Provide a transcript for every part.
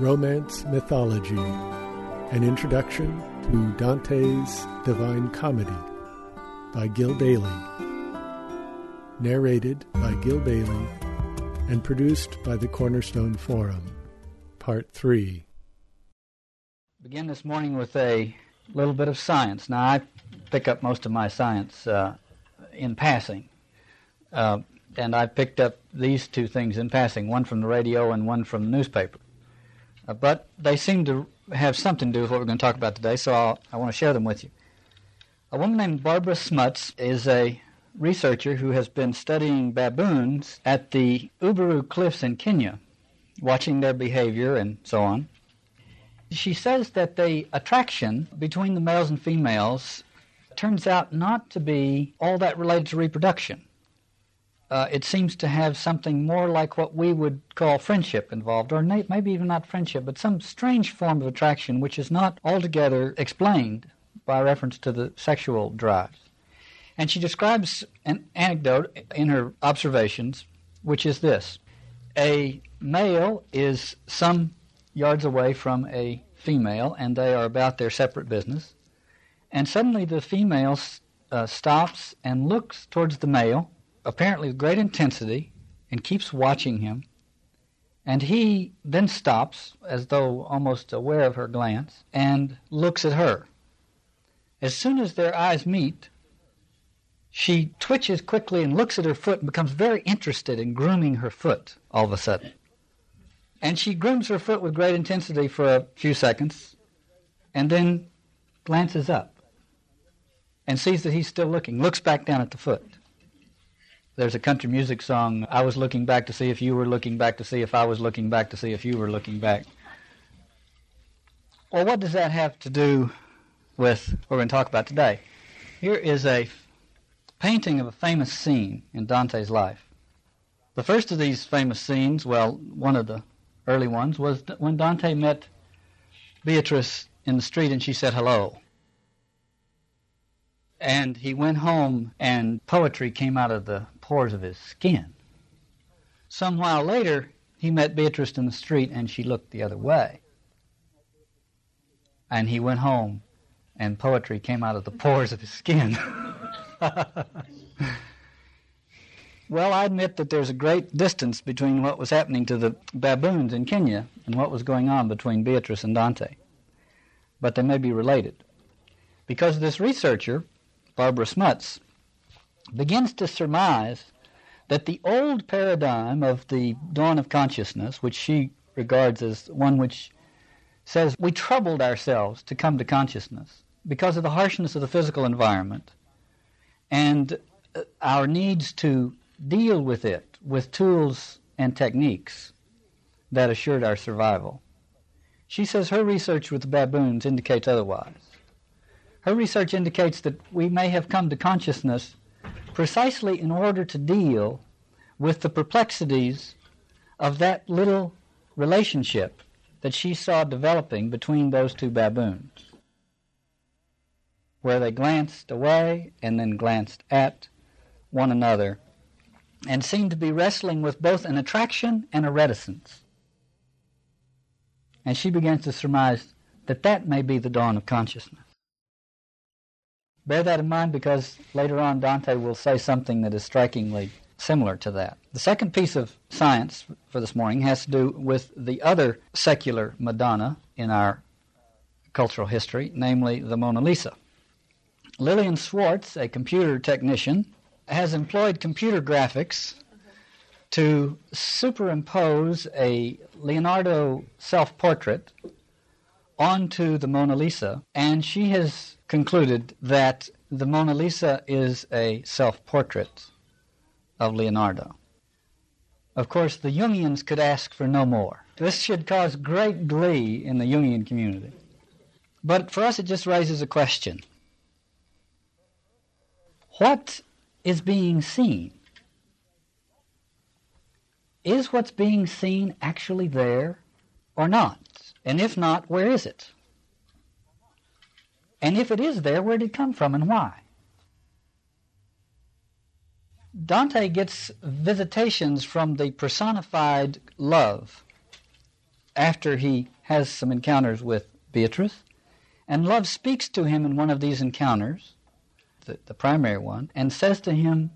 Romance Mythology An Introduction to Dante's Divine Comedy by Gil Bailie. Narrated by Gil Bailie and produced by the Cornerstone Forum. Part 3. Begin this morning with a little bit of science. Now, I pick up most of my science uh, in passing. Uh, and I picked up these two things in passing, one from the radio and one from the newspaper. Uh, but they seem to have something to do with what we're going to talk about today, so I'll, I want to share them with you. A woman named Barbara Smuts is a researcher who has been studying baboons at the Eburru Cliffs in Kenya, watching their behavior and so on. She says that the attraction between the males and females turns out not to be all that related to reproduction. Uh, it seems to have something more like what we would call friendship involved, or maybe even not friendship, but some strange form of attraction which is not altogether explained by reference to the sexual drives. And she describes an anecdote in her observations, which is this A male is some yards away from a female, and they are about their separate business. And suddenly the female uh, stops and looks towards the male, apparently with great intensity, and keeps watching him. And he then stops, as though almost aware of her glance, and looks at her. As soon as their eyes meet, she twitches quickly and looks at her foot and becomes very interested in grooming her foot all of a sudden. And she grooms her foot with great intensity for a few seconds and then glances up and sees that he's still looking, looks back down at the foot. There's a country music song, I was looking back to see if you were looking back to see if I was looking back to see if you were looking back. Well, what does that have to do with what we're going to talk about today? Here is a painting of a famous scene in Dante's life. The first of these famous scenes, well, one of the early ones, was when Dante met Beatrice in the street and she said hello. And he went home and poetry came out of the pores of his skin. Some while later, he met Beatrice in the street and she looked the other way. And he went home and poetry came out of the pores of his skin. well, I admit that there's a great distance between what was happening to the baboons in Kenya and what was going on between Beatrice and Dante. But they may be related. Because this researcher Barbara Smuts, begins to surmise that the old paradigm of the dawn of consciousness, which she regards as one which says we troubled ourselves to come to consciousness because of the harshness of the physical environment and uh, our needs to deal with it with tools and techniques that assured our survival. She says her research with the baboons indicates otherwise. Her research indicates that we may have come to consciousness precisely in order to deal with the perplexities of that little relationship that she saw developing between those two baboons, where they glanced away and then glanced at one another and seemed to be wrestling with both an attraction and a reticence. And she begins to surmise that that may be the dawn of consciousness. Bear that in mind because later on Dante will say something that is strikingly similar to that. The second piece of science for this morning has to do with the other secular Madonna in our cultural history, namely the Mona Lisa. Lillian Schwartz, a computer technician, has employed computer graphics to superimpose a Leonardo self portrait onto the Mona Lisa, and she has concluded that the Mona Lisa is a self portrait of Leonardo. Of course, the Jungians could ask for no more. This should cause great glee in the Jungian community. But for us, it just raises a question What is being seen? Is what's being seen actually there or not? And if not, where is it? And if it is there, where did it come from and why? Dante gets visitations from the personified love after he has some encounters with Beatrice. And love speaks to him in one of these encounters, the, the primary one, and says to him,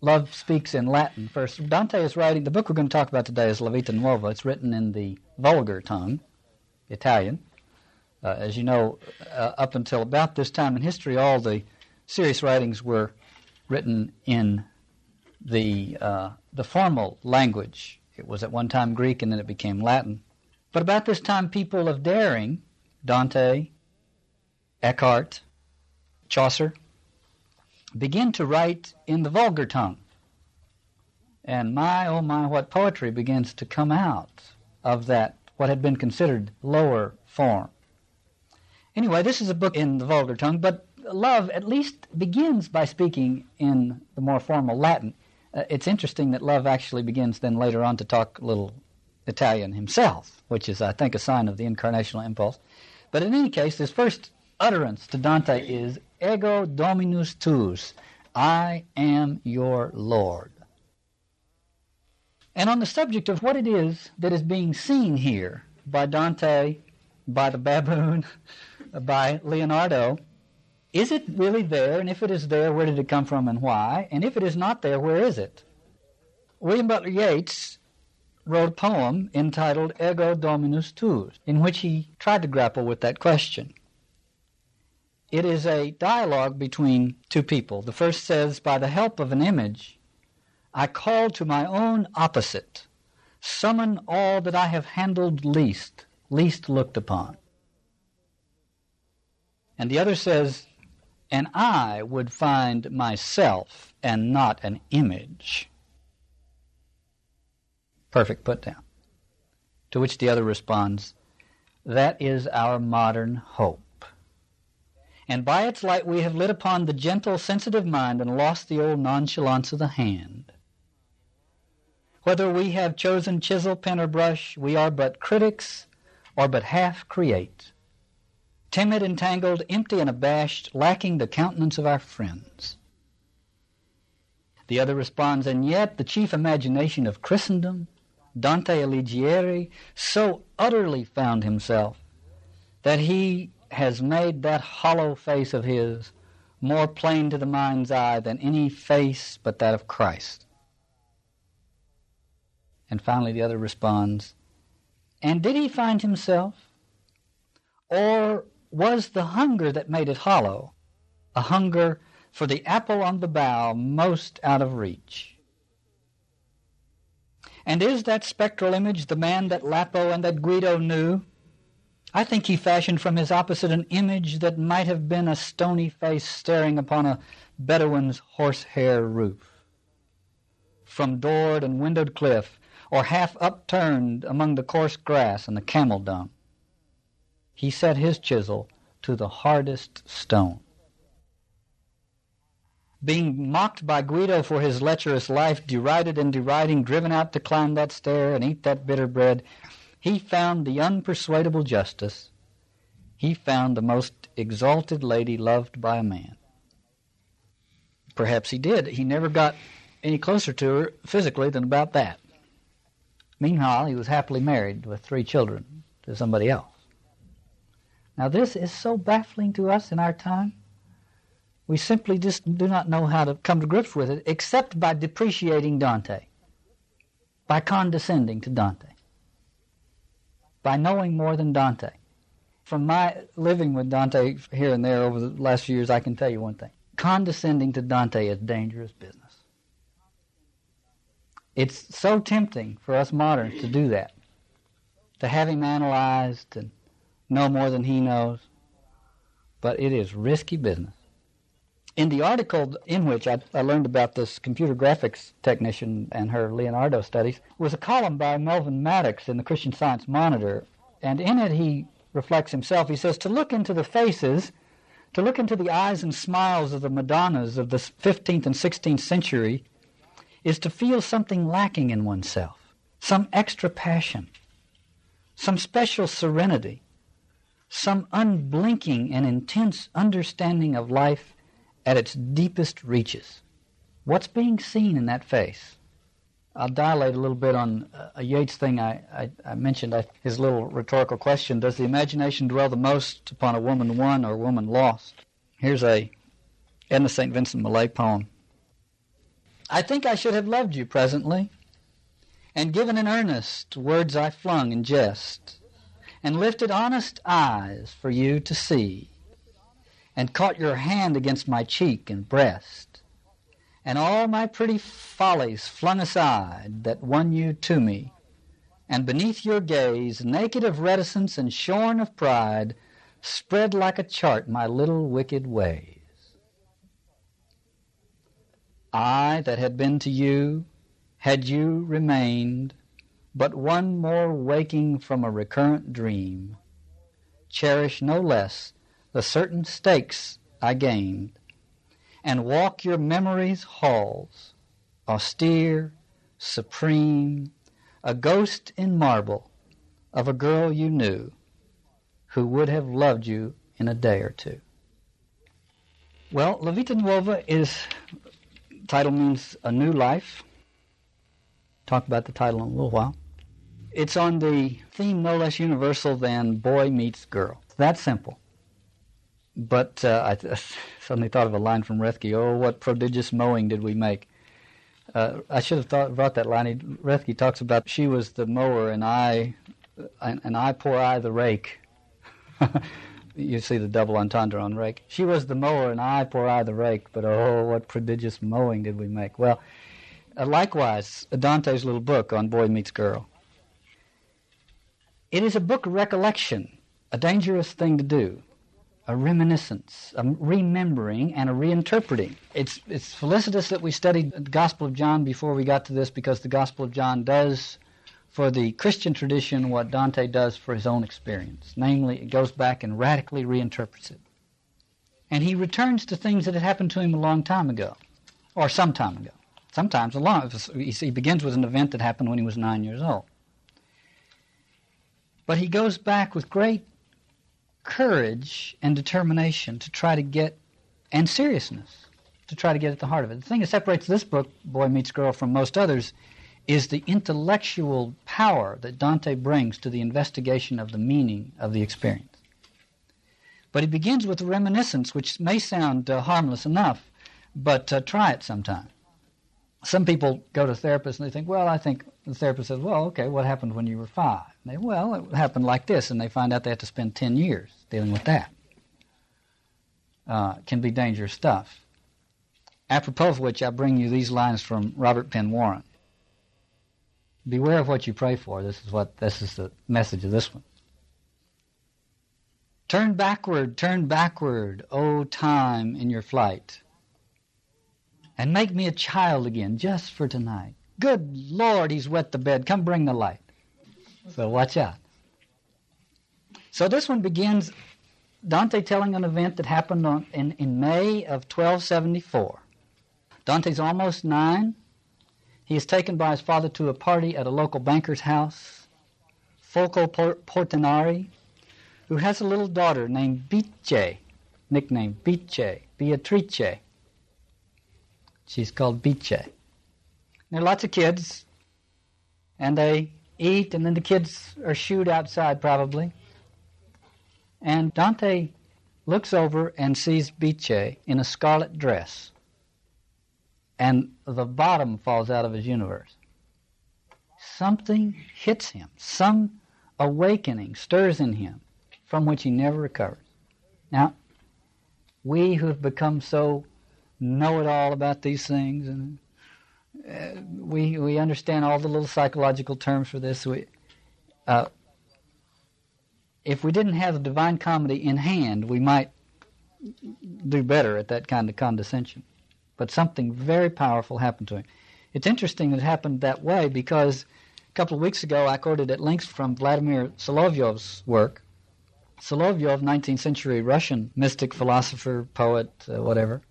Love speaks in Latin first. Dante is writing, the book we're going to talk about today is La Vita Nuova. It's written in the vulgar tongue, Italian. Uh, as you know, uh, up until about this time in history, all the serious writings were written in the uh, the formal language. It was at one time Greek, and then it became Latin. But about this time, people of daring, Dante, Eckhart, Chaucer, begin to write in the vulgar tongue. And my, oh my, what poetry begins to come out of that, what had been considered lower form. Anyway, this is a book in the vulgar tongue, but love at least begins by speaking in the more formal Latin. Uh, it's interesting that love actually begins then later on to talk a little Italian himself, which is, I think, a sign of the incarnational impulse. But in any case, his first utterance to Dante is Ego Dominus tuus, I am your Lord. And on the subject of what it is that is being seen here by Dante, by the baboon, by Leonardo. Is it really there? And if it is there, where did it come from and why? And if it is not there, where is it? William Butler Yeats wrote a poem entitled Ego Dominus Tuus, in which he tried to grapple with that question. It is a dialogue between two people. The first says, By the help of an image, I call to my own opposite, summon all that I have handled least, least looked upon. And the other says, and I would find myself and not an image. Perfect put down. To which the other responds, That is our modern hope. And by its light we have lit upon the gentle, sensitive mind and lost the old nonchalance of the hand. Whether we have chosen chisel, pen, or brush, we are but critics or but half create timid, entangled, empty, and abashed, lacking the countenance of our friends. The other responds, and yet the chief imagination of Christendom, Dante Alighieri, so utterly found himself that he has made that hollow face of his more plain to the mind's eye than any face but that of Christ. And finally, the other responds, And did he find himself? Or was the hunger that made it hollow, a hunger for the apple on the bough most out of reach. And is that spectral image the man that Lapo and that Guido knew? I think he fashioned from his opposite an image that might have been a stony face staring upon a Bedouin's horsehair roof. From doored and windowed cliff, or half upturned among the coarse grass and the camel dung he set his chisel to the hardest stone. Being mocked by Guido for his lecherous life, derided and deriding, driven out to climb that stair and eat that bitter bread, he found the unpersuadable justice. He found the most exalted lady loved by a man. Perhaps he did. He never got any closer to her physically than about that. Meanwhile, he was happily married with three children to somebody else. Now, this is so baffling to us in our time. We simply just do not know how to come to grips with it except by depreciating Dante, by condescending to Dante, by knowing more than Dante. From my living with Dante here and there over the last few years, I can tell you one thing. Condescending to Dante is dangerous business. It's so tempting for us moderns to do that, to have him analyzed and know more than he knows. But it is risky business. In the article in which I, I, learned about this computer graphics technician and her Leonardo studies was a column by Melvin Maddocks in the Christian Science Monitor, and in it he reflects himself. He says to look into the faces, to look into the eyes and smiles of the Madonnas of the 15th and 16th century, is to feel something lacking in oneself, some extra passion, some special serenity, some unblinking and intense understanding of life at its deepest reaches. What's being seen in that face? I'll dilate a little bit on uh, a Yeats thing I, I, I mentioned, I, his little rhetorical question Does the imagination dwell the most upon a woman won or woman lost? Here's a Edna St. Vincent Millay poem. I think I should have loved you presently, and given in earnest words I flung in jest, and lifted honest eyes for you to see, and caught your hand against my cheek and breast and all my pretty follies flung aside that won you to me. And beneath your gaze, naked of reticence and shorn of pride, spread like a chart my little wicked ways. I that had been to you, had you remained but one more waking from a recurrent dream, cherish no less the certain stakes I gained and walk your memory's halls, austere, supreme, a ghost in marble of a girl you knew who would have loved you in a day or two. Well, La Vita Nuova is, title means a new life. Talk about the title in a little while. It's on the theme no less universal than boy meets girl. It's that simple. But uh, I suddenly thought of a line from Roethke. Oh, what prodigious mowing did we make! Uh, I should have thought, brought that line. Roethke talks about she was the mower and I, and, and I poor I the rake. you see the double entendre on rake. She was the mower and I poor I the rake. But oh, what prodigious mowing did we make! Well, uh, likewise, Dante's little book on boy meets girl. It is a book of recollection, a dangerous thing to do a reminiscence, a remembering, and a reinterpreting. It's, it's felicitous that we studied the Gospel of John before we got to this because the Gospel of John does for the Christian tradition what Dante does for his own experience. Namely, it goes back and radically reinterprets it. And he returns to things that had happened to him a long time ago, or some time ago. Sometimes a long. He begins with an event that happened when he was nine years old. But he goes back with great courage and determination to try to get, and seriousness, to try to get at the heart of it. The thing that separates this book, Boy Meets Girl, from most others is the intellectual power that Dante brings to the investigation of the meaning of the experience. But he begins with a reminiscence, which may sound uh, harmless enough, but uh, try it sometime. Some people go to therapists and they think, well, I think the therapist says, well, okay, what happened when you were five? And they, well, it happened like this, and they find out they have to spend 10 years dealing with that. Uh, can be dangerous stuff. Apropos of which, I bring you these lines from Robert Penn Warren. Beware of what you pray for. This is what this is the message of this one. Turn backward, turn backward, O time in your flight, and make me a child again just for tonight. Good Lord, he's wet the bed. Come bring the light. So watch out. So this one begins Dante telling an event that happened on, in, in May of 1274. Dante's almost nine. He is taken by his father to a party at a local banker's house, Folco Portinari, who has a little daughter named Bice, nicknamed Bice, Beatrice. She's called Bice. There are lots of kids, and they eat, and then the kids are shooed outside probably. And Dante looks over and sees Bice in a scarlet dress, and the bottom falls out of his universe. Something hits him, some awakening stirs in him from which he never recovers. Now, we who have become so know it all about these things and uh, we we understand all the little psychological terms for this. We, uh, if we didn't have the Divine Comedy in hand, we might do better at that kind of condescension. But something very powerful happened to him. It's interesting that it happened that way because a couple of weeks ago I quoted at length from Vladimir Solovyov's work. Solovyov, 19th century Russian mystic, philosopher, poet, uh, whatever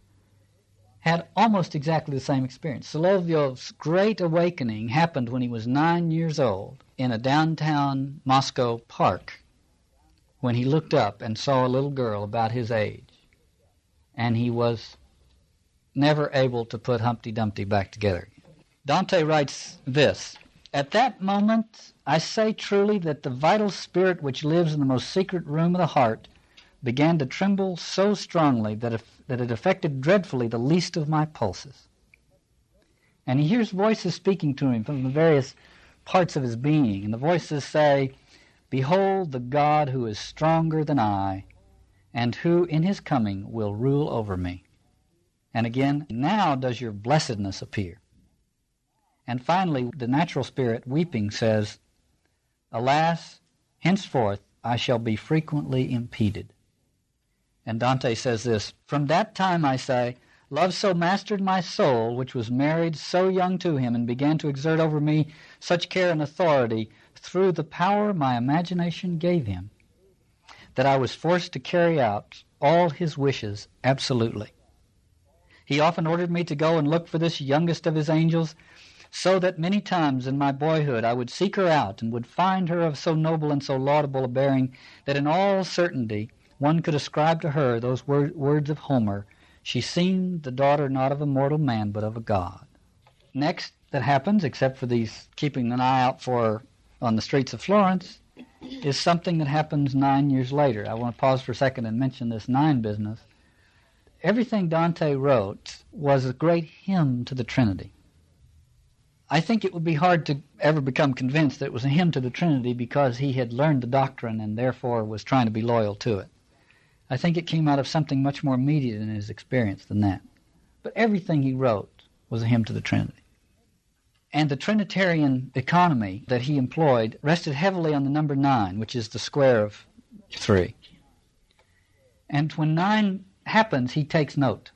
had almost exactly the same experience. Solovyov's great awakening happened when he was nine years old in a downtown Moscow park when he looked up and saw a little girl about his age. And he was never able to put Humpty Dumpty back together. Dante writes this At that moment, I say truly that the vital spirit which lives in the most secret room of the heart began to tremble so strongly that, if, that it affected dreadfully the least of my pulses. And he hears voices speaking to him from the various parts of his being, and the voices say, Behold the God who is stronger than I, and who in his coming will rule over me. And again, now does your blessedness appear. And finally, the natural spirit, weeping, says, Alas, henceforth I shall be frequently impeded. And Dante says this From that time, I say, love so mastered my soul, which was married so young to him, and began to exert over me such care and authority through the power my imagination gave him, that I was forced to carry out all his wishes absolutely. He often ordered me to go and look for this youngest of his angels, so that many times in my boyhood I would seek her out and would find her of so noble and so laudable a bearing that in all certainty one could ascribe to her those wor- words of Homer She seemed the daughter not of a mortal man, but of a god. Next that happens, except for these keeping an eye out for on the streets of Florence, is something that happens nine years later. I want to pause for a second and mention this nine business. Everything Dante wrote was a great hymn to the Trinity. I think it would be hard to ever become convinced that it was a hymn to the Trinity because he had learned the doctrine and therefore was trying to be loyal to it. I think it came out of something much more immediate in his experience than that. But everything he wrote was a hymn to the Trinity. And the Trinitarian economy that he employed rested heavily on the number nine, which is the square of three. And when nine happens, he takes note.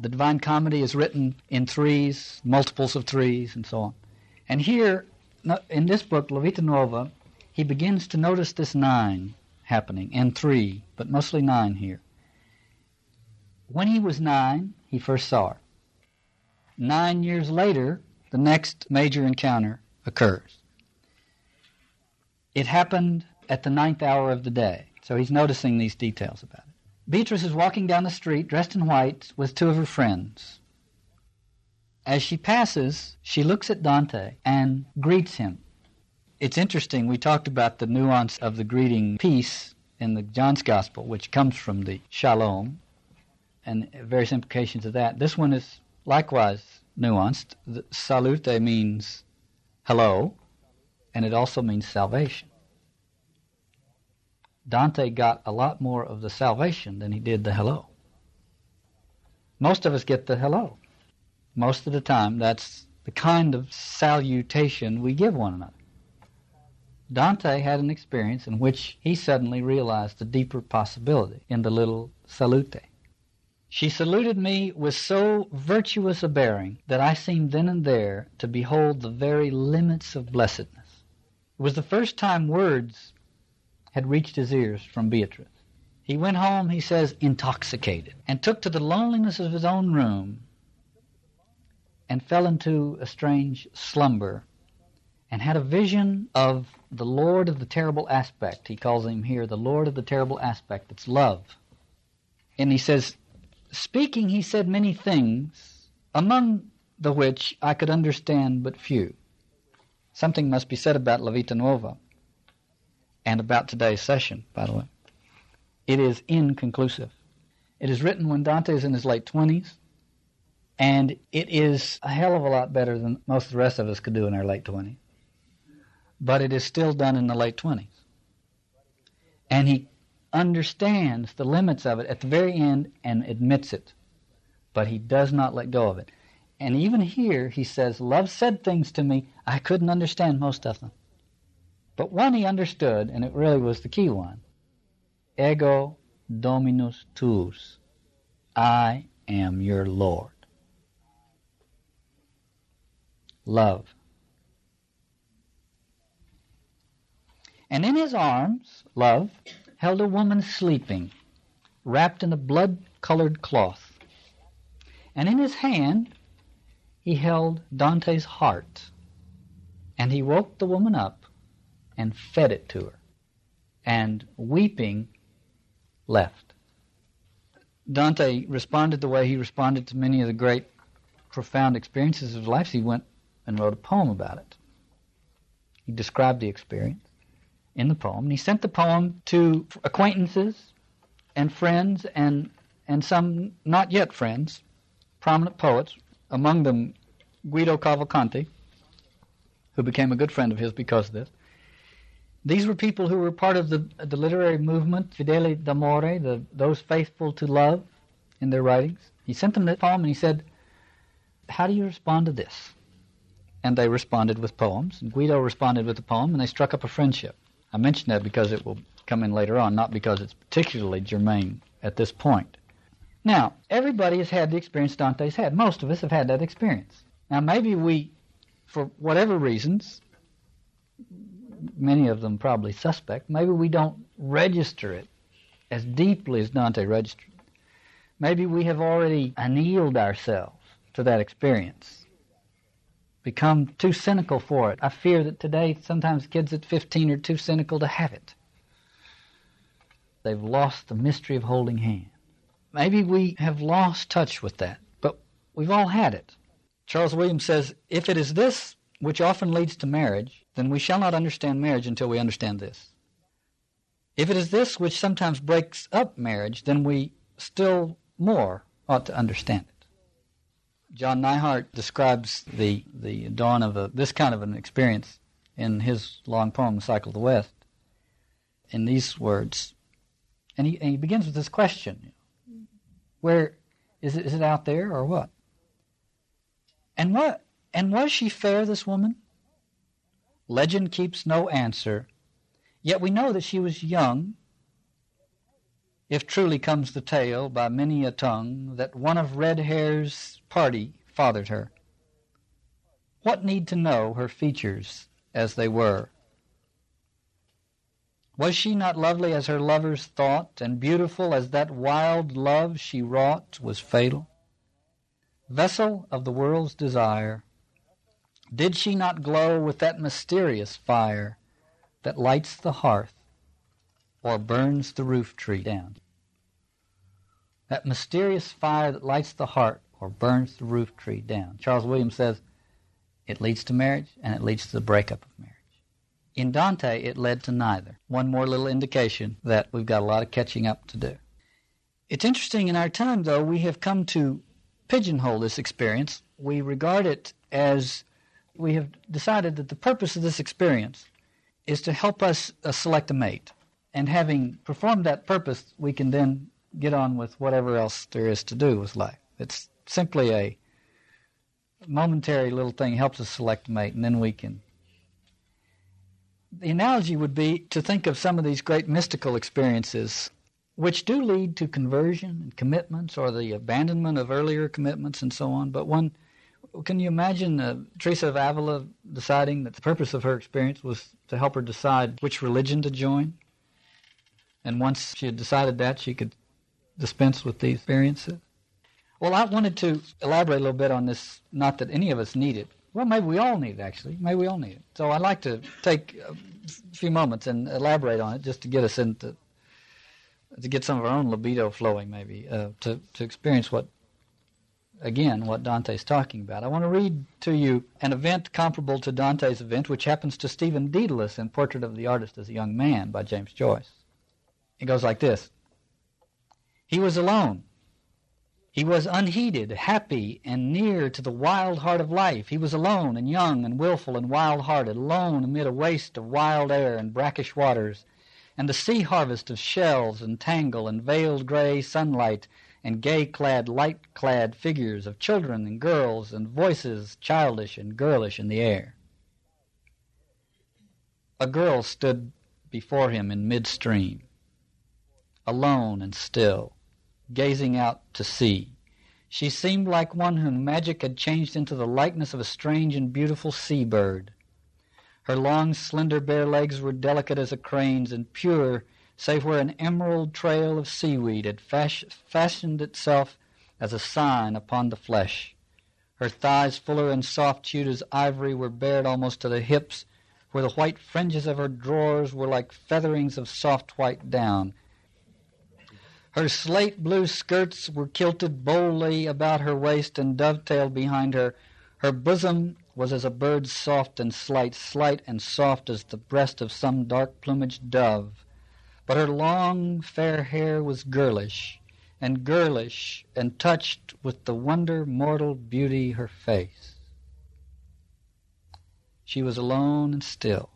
The Divine Comedy is written in threes, multiples of threes, and so on. And here, in this book, La Vita Nuova, he begins to notice this nine happening, and three, but mostly nine here. When he was nine, he first saw her. Nine years later, the next major encounter occurs. It happened at the ninth hour of the day, so he's noticing these details about it. Beatrice is walking down the street dressed in white with two of her friends. As she passes, she looks at Dante and greets him. It's interesting, we talked about the nuance of the greeting peace in the John's Gospel, which comes from the shalom, and various implications of that. This one is likewise nuanced. The salute means hello, and it also means salvation. Dante got a lot more of the salvation than he did the hello. Most of us get the hello. Most of the time, that's the kind of salutation we give one another. Dante had an experience in which he suddenly realized the deeper possibility in the little salute. She saluted me with so virtuous a bearing that I seemed then and there to behold the very limits of blessedness. It was the first time words had reached his ears from Beatrice. He went home, he says, intoxicated, and took to the loneliness of his own room and fell into a strange slumber and had a vision of the Lord of the terrible aspect. He calls him here the Lord of the terrible aspect. It's love. And he says, speaking, he said many things, among the which I could understand but few. Something must be said about La Vita Nuova and about today's session, by the way. It is inconclusive. It is written when Dante is in his late 20s, and it is a hell of a lot better than most of the rest of us could do in our late 20s. But it is still done in the late 20s. And he understands the limits of it at the very end and admits it, but he does not let go of it. And even here, he says, Love said things to me I couldn't understand most of them. But one he understood, and it really was the key one. Ego dominus tuus. I am your Lord. Love. And in his arms, love, held a woman sleeping, wrapped in a blood-colored cloth. And in his hand, he held Dante's heart. And he woke the woman up and fed it to her. And weeping, left. Dante responded the way he responded to many of the great profound experiences of his life, he went and wrote a poem about it. He described the experience in the poem, and he sent the poem to acquaintances and friends and and some not yet friends, prominent poets, among them Guido Cavalcanti, who became a good friend of his because of this. These were people who were part of the, the literary movement, Fedeli d'Amore, the, those faithful to love in their writings. He sent them the poem and he said, How do you respond to this? And they responded with poems. And Guido responded with a poem, and they struck up a friendship. I mention that because it will come in later on, not because it's particularly germane at this point. Now, everybody has had the experience Dante's had. Most of us have had that experience. Now, maybe we, for whatever reasons, many of them probably suspect, maybe we don't register it as deeply as Dante registered. Maybe we have already annealed ourselves to that experience, become too cynical for it. I fear that today sometimes kids at 15 are too cynical to have it. They've lost the mystery of holding hands. Maybe we have lost touch with that, but we've all had it. Charles Williams says, if it is this which often leads to marriage, then we shall not understand marriage until we understand this. If it is this which sometimes breaks up marriage, then we still more ought to understand it. John Neihardt describes the, the dawn of a, this kind of an experience in his long poem, Cycle of the West, in these words. And he, and he begins with this question Where is it, is it out there or what? And what and was she fair, this woman? Legend keeps no answer, yet we know that she was young, if truly comes the tale by many a tongue that one of red hair's party fathered her. What need to know her features as they were? Was she not lovely as her lovers thought, and beautiful as that wild love she wrought was fatal? Vessel of the world's desire, did she not glow with that mysterious fire that lights the hearth or burns the roof tree down? That mysterious fire that lights the heart or burns the roof tree down. Charles Williams says it leads to marriage and it leads to the breakup of marriage. In Dante, it led to neither. One more little indication that we've got a lot of catching up to do. It's interesting in our time, though, we have come to pigeonhole this experience. We regard it as we have decided that the purpose of this experience is to help us uh, select a mate. And having performed that purpose, we can then get on with whatever else there is to do with life. It's simply a momentary little thing helps us select a mate, and then we can. The analogy would be to think of some of these great mystical experiences, which do lead to conversion and commitments or the abandonment of earlier commitments and so on. But one can you imagine uh, Teresa of Avila deciding that the purpose of her experience was to help her decide which religion to join? And once she had decided that, she could dispense with these experiences? Well, I wanted to elaborate a little bit on this, not that any of us need it. Well, maybe we all need it, actually. Maybe we all need it. So I'd like to take a few moments and elaborate on it just to get us into, to get some of our own libido flowing, maybe, uh, to, to experience what again what Dante's talking about. I want to read to you an event comparable to Dante's event, which happens to Stephen Dedalus in Portrait of the Artist as a Young Man by James Joyce. It goes like this He was alone. He was unheeded, happy, and near to the wild heart of life. He was alone and young and wilful and wild hearted, alone amid a waste of wild air and brackish waters, and the sea harvest of shells and tangle and veiled gray sunlight and gay-clad, light-clad figures of children and girls and voices childish and girlish in the air. A girl stood before him in midstream, alone and still, gazing out to sea. She seemed like one whom magic had changed into the likeness of a strange and beautiful sea bird. Her long, slender, bare legs were delicate as a crane's and pure save where an emerald trail of seaweed had fashioned itself as a sign upon the flesh. Her thighs, fuller and soft-hued as ivory, were bared almost to the hips, where the white fringes of her drawers were like featherings of soft white down. Her slate blue skirts were kilted boldly about her waist and dovetailed behind her. Her bosom was as a bird's soft and slight, slight and soft as the breast of some dark plumaged dove. But her long fair hair was girlish, and girlish, and touched with the wonder mortal beauty her face. She was alone and still,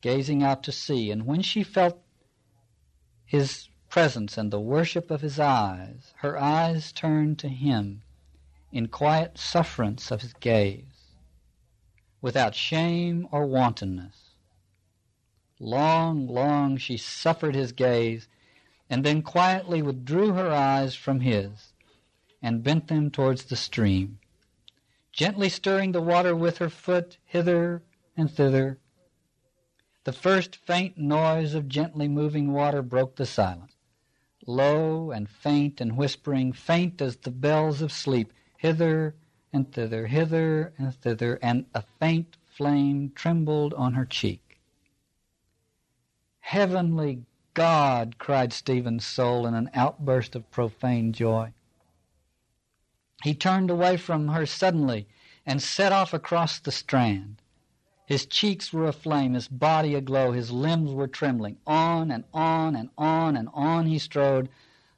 gazing out to sea, and when she felt his presence and the worship of his eyes, her eyes turned to him in quiet sufferance of his gaze, without shame or wantonness. Long, long she suffered his gaze, and then quietly withdrew her eyes from his and bent them towards the stream, gently stirring the water with her foot hither and thither. The first faint noise of gently moving water broke the silence low and faint and whispering, faint as the bells of sleep, hither and thither, hither and thither, and a faint flame trembled on her cheek. Heavenly God, cried Stephen's soul in an outburst of profane joy. He turned away from her suddenly and set off across the strand. His cheeks were aflame, his body aglow, his limbs were trembling. On and on and on and on he strode,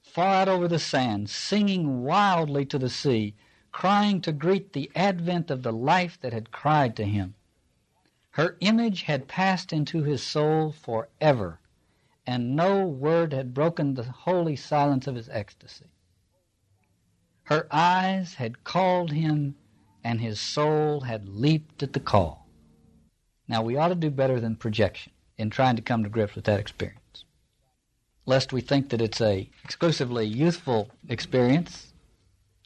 far out over the sand, singing wildly to the sea, crying to greet the advent of the life that had cried to him. Her image had passed into his soul forever, and no word had broken the holy silence of his ecstasy. Her eyes had called him, and his soul had leaped at the call. Now, we ought to do better than projection in trying to come to grips with that experience, lest we think that it's a exclusively youthful experience.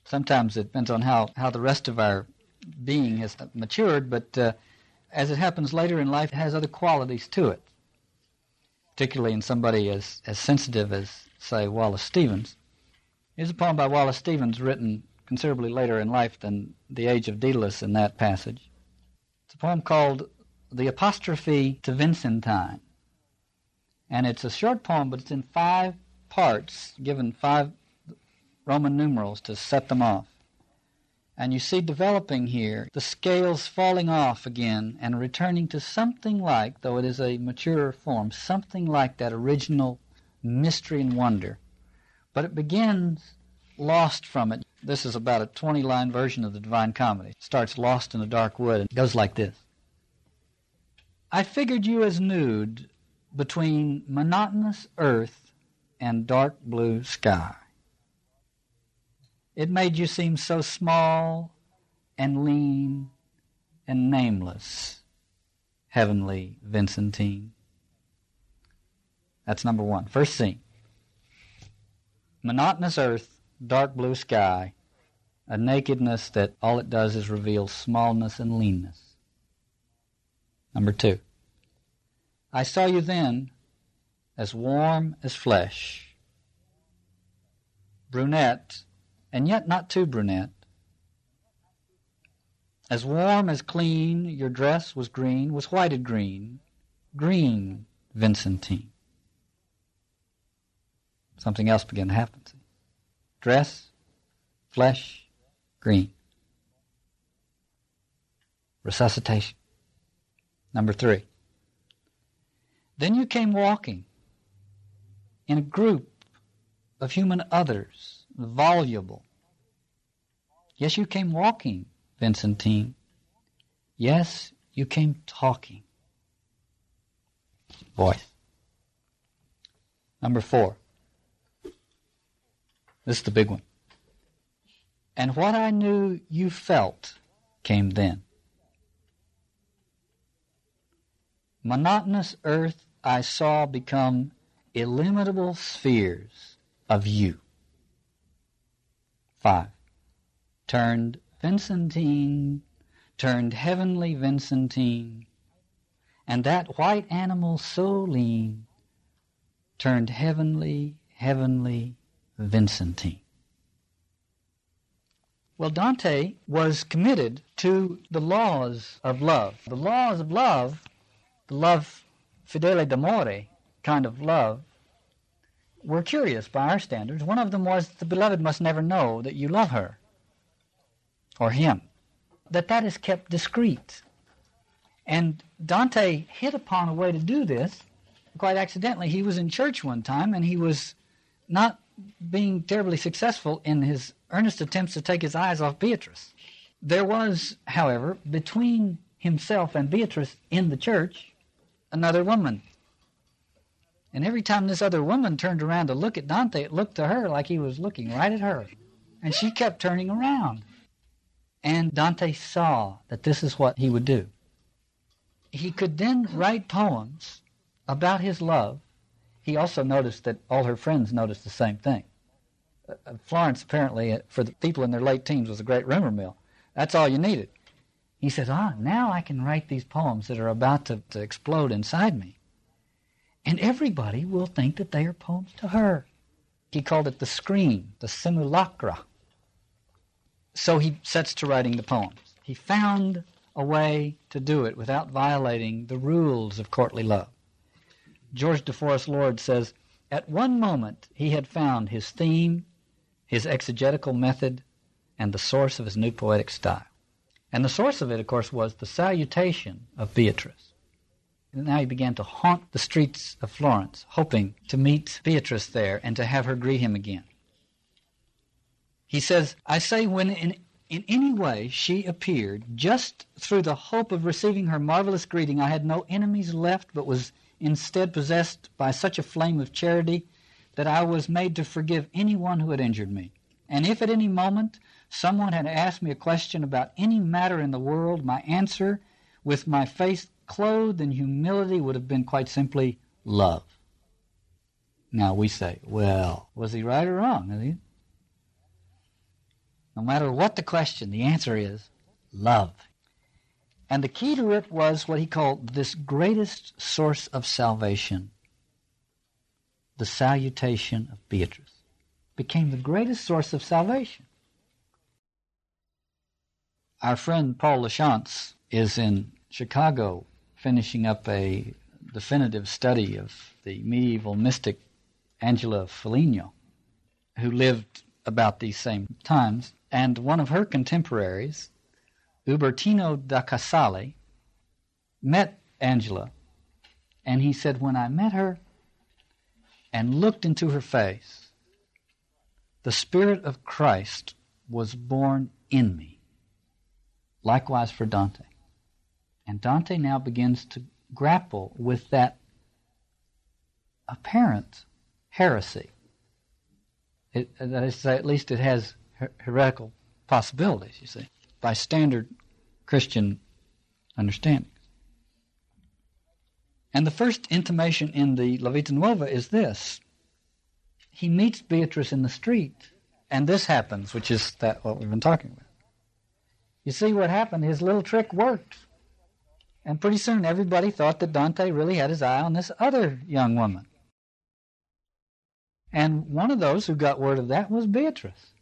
Sometimes it depends on how, how the rest of our being has matured, but uh, as it happens later in life, has other qualities to it, particularly in somebody as, as sensitive as, say, Wallace Stevens. Here's a poem by Wallace Stevens written considerably later in life than The Age of Dedalus in that passage. It's a poem called the apostrophe to Vincentine. And it's a short poem, but it's in five parts, given five Roman numerals to set them off. And you see developing here the scales falling off again and returning to something like, though it is a maturer form, something like that original mystery and wonder. But it begins lost from it. This is about a 20 line version of the Divine Comedy. It starts lost in a dark wood and goes like this. I figured you as nude between monotonous earth and dark blue sky. It made you seem so small and lean and nameless, heavenly Vincentine. That's number one. First scene. Monotonous earth, dark blue sky, a nakedness that all it does is reveal smallness and leanness. Number two, I saw you then as warm as flesh, brunette, and yet not too brunette. As warm as clean, your dress was green, was whited green, green Vincentine. Something else began to happen. Dress, flesh, green. Resuscitation. Number three. Then you came walking in a group of human others, voluble. Yes, you came walking, Vincentine. Yes, you came talking. Voice. Number four. This is the big one. And what I knew you felt came then. monotonous earth I saw become illimitable spheres of you. 5. Turned Vincentine, turned heavenly Vincentine, and that white animal so lean turned heavenly, heavenly Vincentine. Well, Dante was committed to the laws of love. The laws of love the love fedeli d'amore kind of love were curious by our standards. One of them was the beloved must never know that you love her or him, that that is kept discreet. And Dante hit upon a way to do this quite accidentally. He was in church one time and he was not being terribly successful in his earnest attempts to take his eyes off Beatrice. There was, however, between himself and Beatrice in the church, another woman. And every time this other woman turned around to look at Dante, it looked to her like he was looking right at her. And she kept turning around. And Dante saw that this is what he would do. He could then write poems about his love. He also noticed that all her friends noticed the same thing. Uh, Florence, apparently, uh, for the people in their late teens, was a great rumor mill. That's all you needed. He says, ah, now I can write these poems that are about to, to explode inside me. And everybody will think that they are poems to her. He called it the screen, the simulacra. So he sets to writing the poems. He found a way to do it without violating the rules of courtly love. George DeForest Lord says, At one moment he had found his theme, his exegetical method, and the source of his new poetic style. And the source of it, of course, was the salutation of Beatrice. Now he began to haunt the streets of Florence, hoping to meet Beatrice there and to have her greet him again. He says, I say, when in, in any way she appeared, just through the hope of receiving her marvelous greeting, I had no enemies left, but was instead possessed by such a flame of charity that I was made to forgive anyone who had injured me. And if at any moment someone had asked me a question about any matter in the world, my answer, with my face clothed in humility, would have been quite simply love. Now we say, well, was he right or wrong? No matter what the question, the answer is love. And the key to it was what he called this greatest source of salvation, the salutation of Beatrice, became the greatest source of salvation. Our friend Paul Lachance is in Chicago finishing up a definitive study of the medieval mystic Angela Foligno, who lived about these same times. And one of her contemporaries, Ubertino da Casale met Angela, and he said, When I met her and looked into her face, the Spirit of Christ was born in me. Likewise for Dante. And Dante now begins to grapple with that apparent heresy. It, that is to say, at least it has her- heretical possibilities, you see by standard Christian understandings. And the first intimation in the La Vita Nuova is this. He meets Beatrice in the street, and this happens, which is that what we've been talking about. You see what happened? His little trick worked. And pretty soon everybody thought that Dante really had his eye on this other young woman. And one of those who got word of that was Beatrice.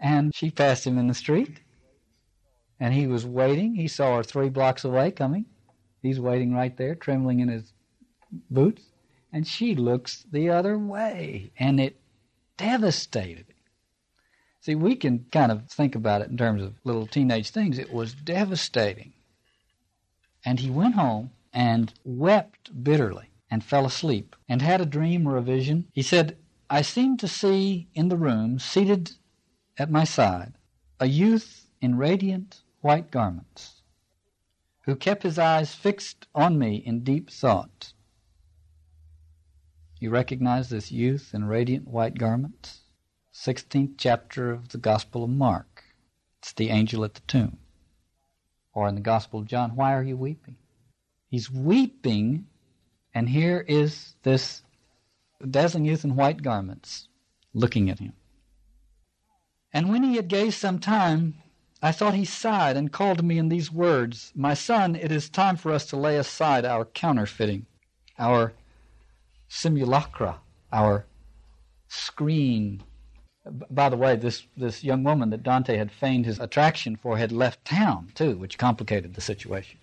And she passed him in the street and he was waiting. He saw her three blocks away coming. He's waiting right there, trembling in his boots. And she looks the other way. And it devastated him. See, we can kind of think about it in terms of little teenage things. It was devastating. And he went home and wept bitterly and fell asleep and had a dream or a vision. He said, I seemed to see in the room, seated at my side, a youth in radiant white garments, who kept his eyes fixed on me in deep thought. You recognize this youth in radiant white garments? 16th chapter of the Gospel of Mark. It's the angel at the tomb. Or in the Gospel of John, why are you weeping? He's weeping, and here is this dazzling youth in white garments looking at him. And when he had gazed some time, I thought he sighed and called to me in these words My son, it is time for us to lay aside our counterfeiting, our simulacra, our screen. By the way, this, this young woman that Dante had feigned his attraction for had left town, too, which complicated the situation.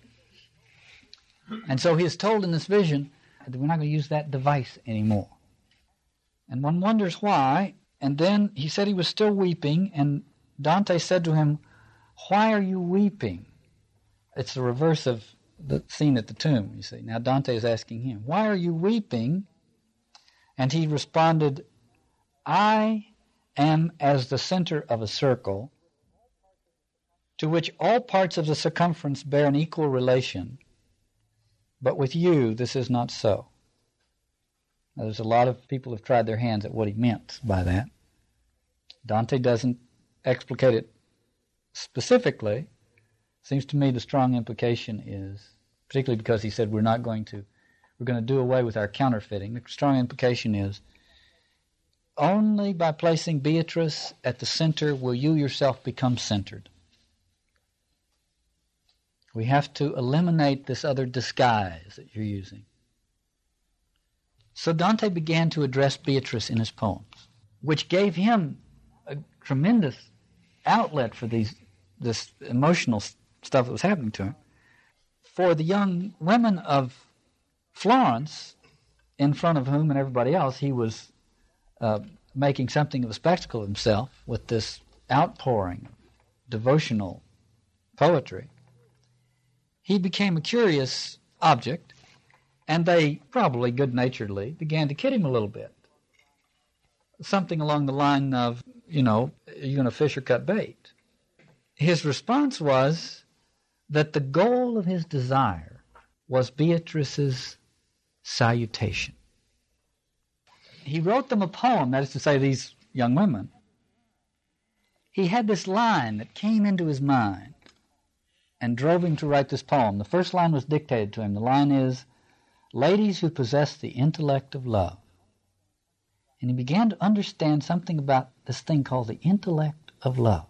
And so he is told in this vision that we're not going to use that device anymore. And one wonders why. And then he said he was still weeping, and Dante said to him, Why are you weeping? It's the reverse of the scene at the tomb, you see. Now Dante is asking him, Why are you weeping? And he responded, I am as the center of a circle to which all parts of the circumference bear an equal relation, but with you this is not so. Now, there's a lot of people who've tried their hands at what he meant by that. Dante doesn't explicate it specifically. Seems to me the strong implication is, particularly because he said we're not going to, we're going to do away with our counterfeiting. The strong implication is only by placing Beatrice at the center will you yourself become centered. We have to eliminate this other disguise that you're using. So Dante began to address Beatrice in his poems, which gave him a tremendous outlet for these this emotional stuff that was happening to him. For the young women of Florence, in front of whom and everybody else he was uh, making something of a spectacle of himself with this outpouring devotional poetry, he became a curious object, and they probably good naturedly began to kid him a little bit. Something along the line of, you know, are you going to fish or cut bait? His response was that the goal of his desire was Beatrice's salutation he wrote them a poem, that is to say, these young women. He had this line that came into his mind and drove him to write this poem. The first line was dictated to him. The line is, Ladies who possess the intellect of love. And he began to understand something about this thing called the intellect of love.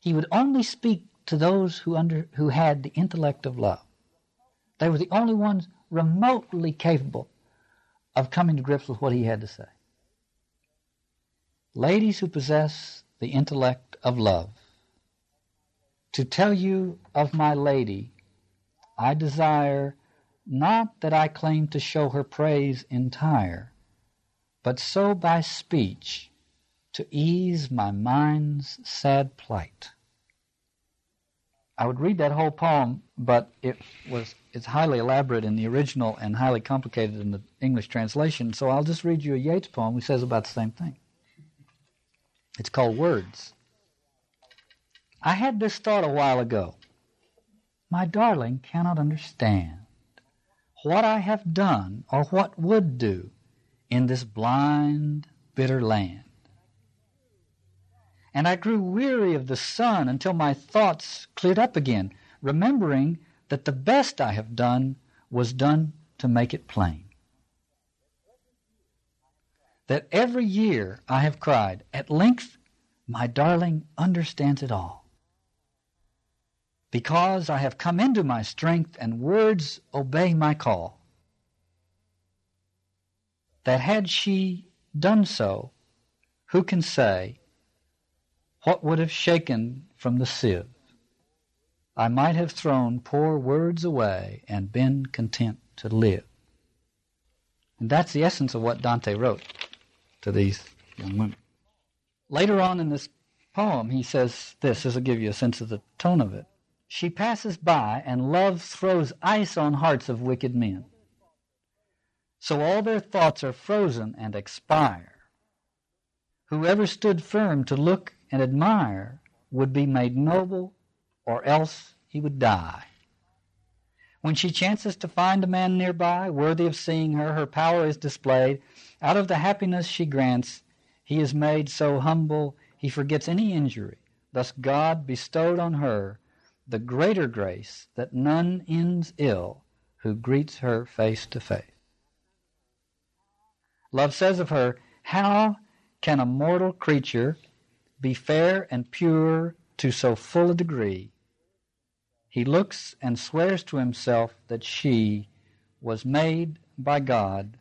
He would only speak to those who, under, who had the intellect of love. They were the only ones remotely capable of coming to grips with what he had to say. Ladies who possess the intellect of love, to tell you of my lady, I desire not that I claim to show her praise entire, but so by speech to ease my mind's sad plight. I would read that whole poem, but it was it's highly elaborate in the original and highly complicated in the English translation. So I'll just read you a Yeats poem which says about the same thing. It's called Words. I had this thought a while ago. My darling cannot understand what I have done or what would do in this blind, bitter land. And I grew weary of the sun until my thoughts cleared up again, remembering that the best I have done was done to make it plain. That every year I have cried, At length my darling understands it all. Because I have come into my strength and words obey my call. That had she done so, who can say what would have shaken from the sieve? I might have thrown poor words away and been content to live. And that's the essence of what Dante wrote to these young women. Later on in this poem, he says this, this will give you a sense of the tone of it. She passes by, and love throws ice on hearts of wicked men. So all their thoughts are frozen and expire. Whoever stood firm to look and admire would be made noble or else he would die. When she chances to find a man nearby, worthy of seeing her, her power is displayed. Out of the happiness she grants, he is made so humble he forgets any injury. Thus God bestowed on her the greater grace that none ends ill who greets her face to face. Love says of her, How can a mortal creature be fair and pure to so full a degree he looks and swears to himself that she was made by God,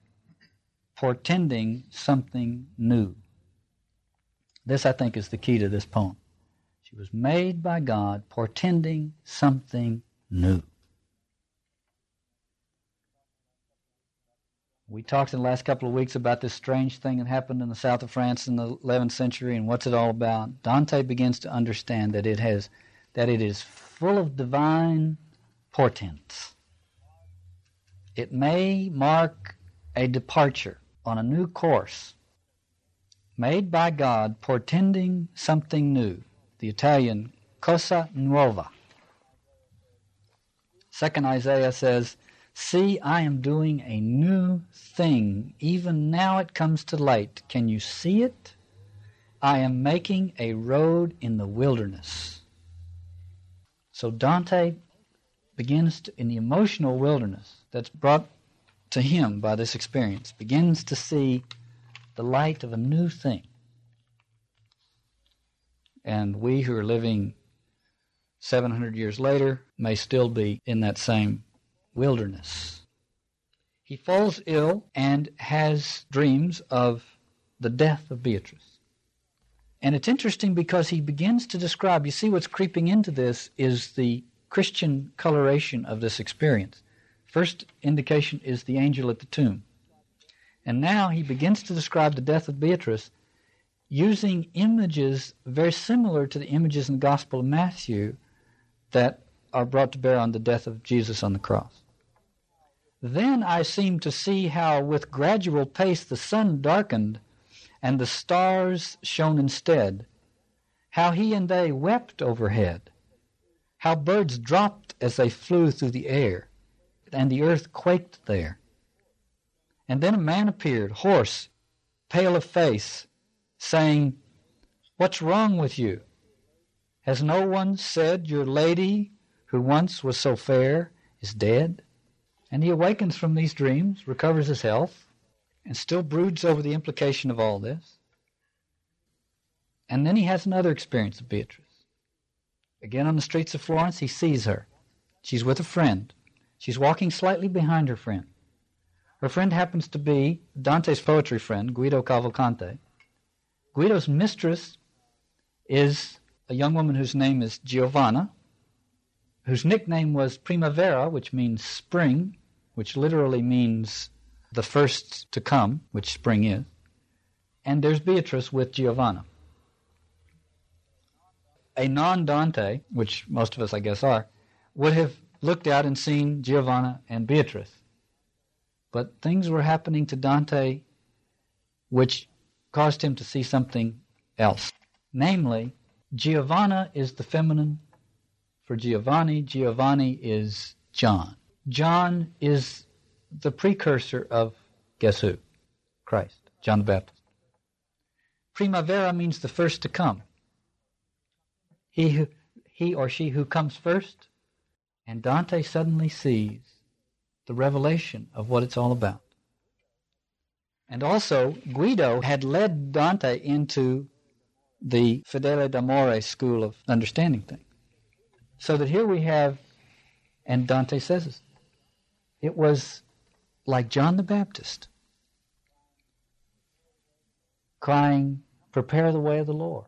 portending something new. This, I think, is the key to this poem. She was made by God, portending something new. We talked in the last couple of weeks about this strange thing that happened in the south of France in the 11th century and what's it all about. Dante begins to understand that it has that it is full of divine portents. It may mark a departure on a new course made by God portending something new. The Italian cosa nuova. Second Isaiah says, See, I am doing a new thing. Even now it comes to light. Can you see it? I am making a road in the wilderness. So Dante begins to, in the emotional wilderness that's brought to him by this experience, begins to see the light of a new thing. And we who are living 700 years later may still be in that same wilderness. He falls ill and has dreams of the death of Beatrice. And it's interesting because he begins to describe, you see what's creeping into this is the Christian coloration of this experience. First indication is the angel at the tomb. And now he begins to describe the death of Beatrice using images very similar to the images in the Gospel of Matthew that are brought to bear on the death of Jesus on the cross. Then I seemed to see how, with gradual pace, the sun darkened and the stars shone instead, how he and they wept overhead, how birds dropped as they flew through the air, and the earth quaked there. And then a man appeared, hoarse, pale of face, saying, What's wrong with you? Has no one said your lady, who once was so fair, is dead? And he awakens from these dreams, recovers his health, and still broods over the implication of all this. And then he has another experience of Beatrice. Again on the streets of Florence, he sees her. She's with a friend. She's walking slightly behind her friend. Her friend happens to be Dante's poetry friend, Guido Cavalcanti. Guido's mistress is a young woman whose name is Giovanna, whose nickname was Primavera, which means spring, which literally means the first to come, which spring is. And there's Beatrice with Giovanna. A non Dante, which most of us, I guess, are, would have looked out and seen Giovanna and Beatrice. But things were happening to Dante which caused him to see something else. Namely, Giovanna is the feminine for Giovanni. Giovanni is John. John is the precursor of guess who? Christ, John the Baptist. Primavera means the first to come. He, who, he or she who comes first. And Dante suddenly sees the revelation of what it's all about. And also, Guido had led Dante into the Fedeli d'Amore school of understanding things. So that here we have, and Dante says this, it was like John the Baptist crying, Prepare the way of the Lord.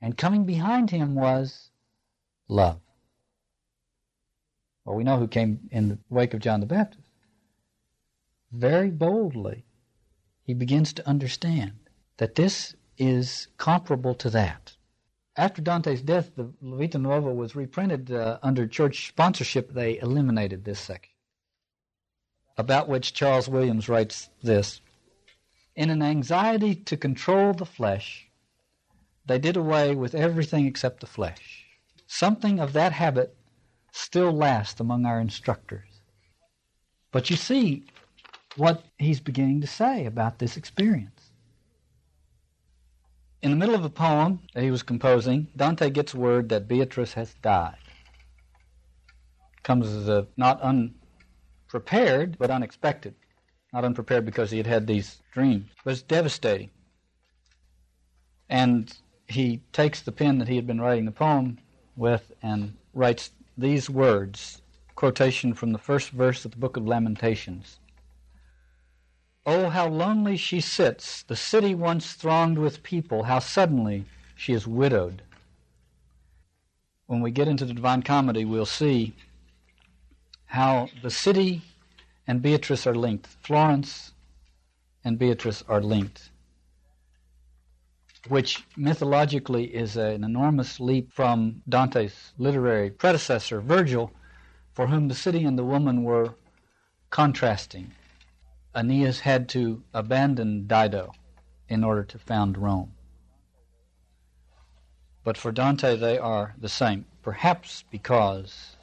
And coming behind him was love. Well, we know who came in the wake of John the Baptist. Very boldly, he begins to understand that this is comparable to that. After Dante's death, the Vita Nuova was reprinted uh, under church sponsorship. They eliminated this section about which Charles Williams writes this In an anxiety to control the flesh, they did away with everything except the flesh. Something of that habit still lasts among our instructors. But you see what he's beginning to say about this experience. In the middle of a poem that he was composing, Dante gets word that Beatrice has died. Comes as a not un prepared but unexpected. Not unprepared because he had had these dreams, but it's devastating. And he takes the pen that he had been writing the poem with and writes these words, quotation from the first verse of the book of Lamentations. Oh, how lonely she sits, the city once thronged with people, how suddenly she is widowed. When we get into the Divine Comedy, we'll see how the city and Beatrice are linked. Florence and Beatrice are linked, which mythologically is an enormous leap from Dante's literary predecessor, Virgil, for whom the city and the woman were contrasting. Aeneas had to abandon Dido in order to found Rome. But for Dante, they are the same, perhaps because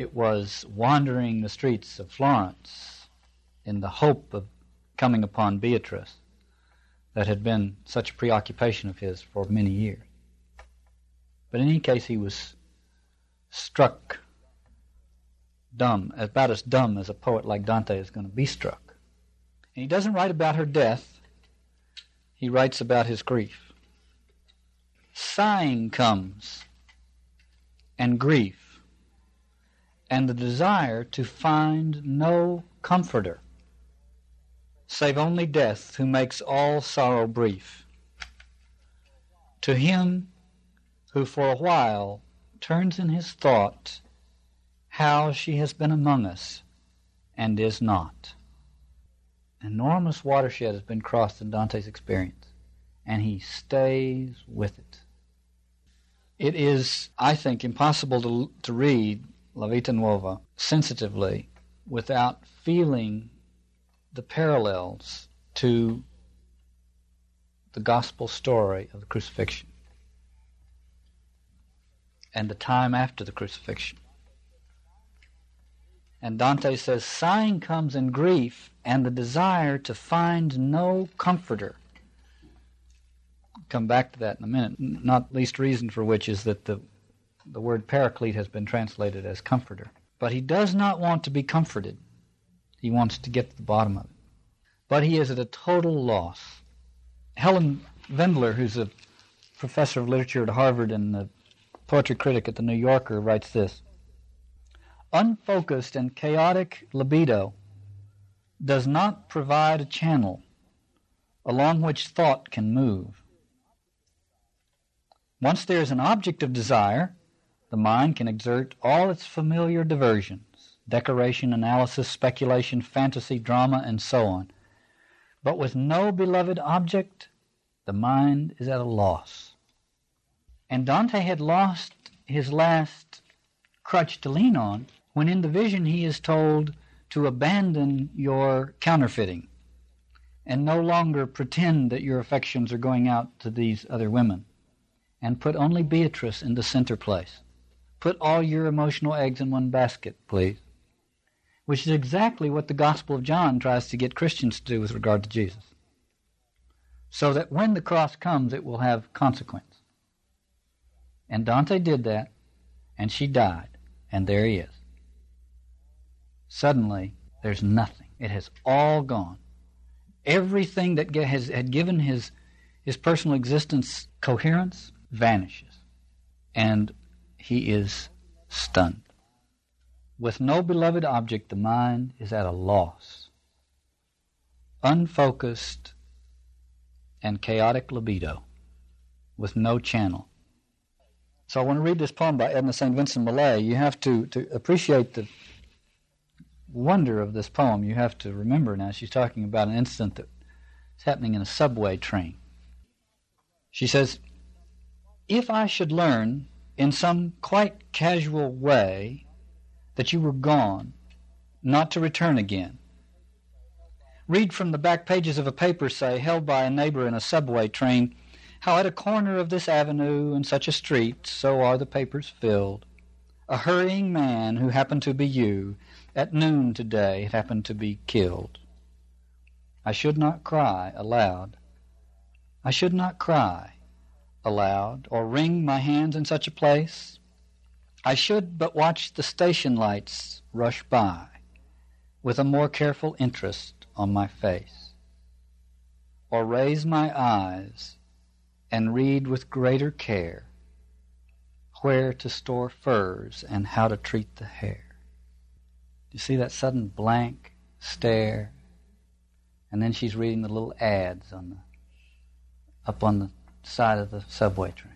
it was wandering the streets of Florence in the hope of coming upon Beatrice that had been such a preoccupation of his for many years. But in any case, he was struck dumb, about as dumb as a poet like Dante is going to be struck. And he doesn't write about her death, he writes about his grief. Sighing comes, and grief, and the desire to find no comforter, save only death, who makes all sorrow brief. To him who for a while turns in his thought how she has been among us and is not. Enormous watershed has been crossed in Dante's experience, and he stays with it. It is, I think, impossible to, to read La Vita Nuova sensitively without feeling the parallels to the gospel story of the crucifixion and the time after the crucifixion. And Dante says, sighing comes in grief and the desire to find no comforter. Come back to that in a minute. Not least reason for which is that the, the word paraclete has been translated as comforter. But he does not want to be comforted. He wants to get to the bottom of it. But he is at a total loss. Helen Vendler, who's a professor of literature at Harvard and a poetry critic at the New Yorker, writes this unfocused and chaotic libido does not provide a channel along which thought can move. Once there is an object of desire, the mind can exert all its familiar diversions decoration, analysis, speculation, fantasy, drama, and so on. But with no beloved object, the mind is at a loss. And Dante had lost his last crutch to lean on when in the vision he is told to abandon your counterfeiting and no longer pretend that your affections are going out to these other women and put only Beatrice in the center place. Put all your emotional eggs in one basket, please. Which is exactly what the Gospel of John tries to get Christians to do with regard to Jesus. So that when the cross comes, it will have consequence. And Dante did that, and she died, and there he is. Suddenly, there's nothing. It has all gone. Everything that has, had given his, his personal existence coherence vanishes. And he is stunned. With no beloved object, the mind is at a loss. Unfocused and chaotic libido with no channel. So I want to read this poem by Edna St. Vincent Millay. You have to, to appreciate the wonder of this poem, you have to remember now she's talking about an incident that's happening in a subway train. She says, If I should learn in some quite casual way that you were gone, not to return again, read from the back pages of a paper, say, held by a neighbor in a subway train, how at a corner of this avenue and such a street, so are the papers filled, a hurrying man who happened to be you at noon today happened to be killed. I should not cry aloud. I should not cry aloud or wring my hands in such a place. I should but watch the station lights rush by with a more careful interest on my face, or raise my eyes and read with greater care where to store furs and how to treat the hair. You see that sudden blank stare? And then she's reading the little ads on the up on the side of the subway train.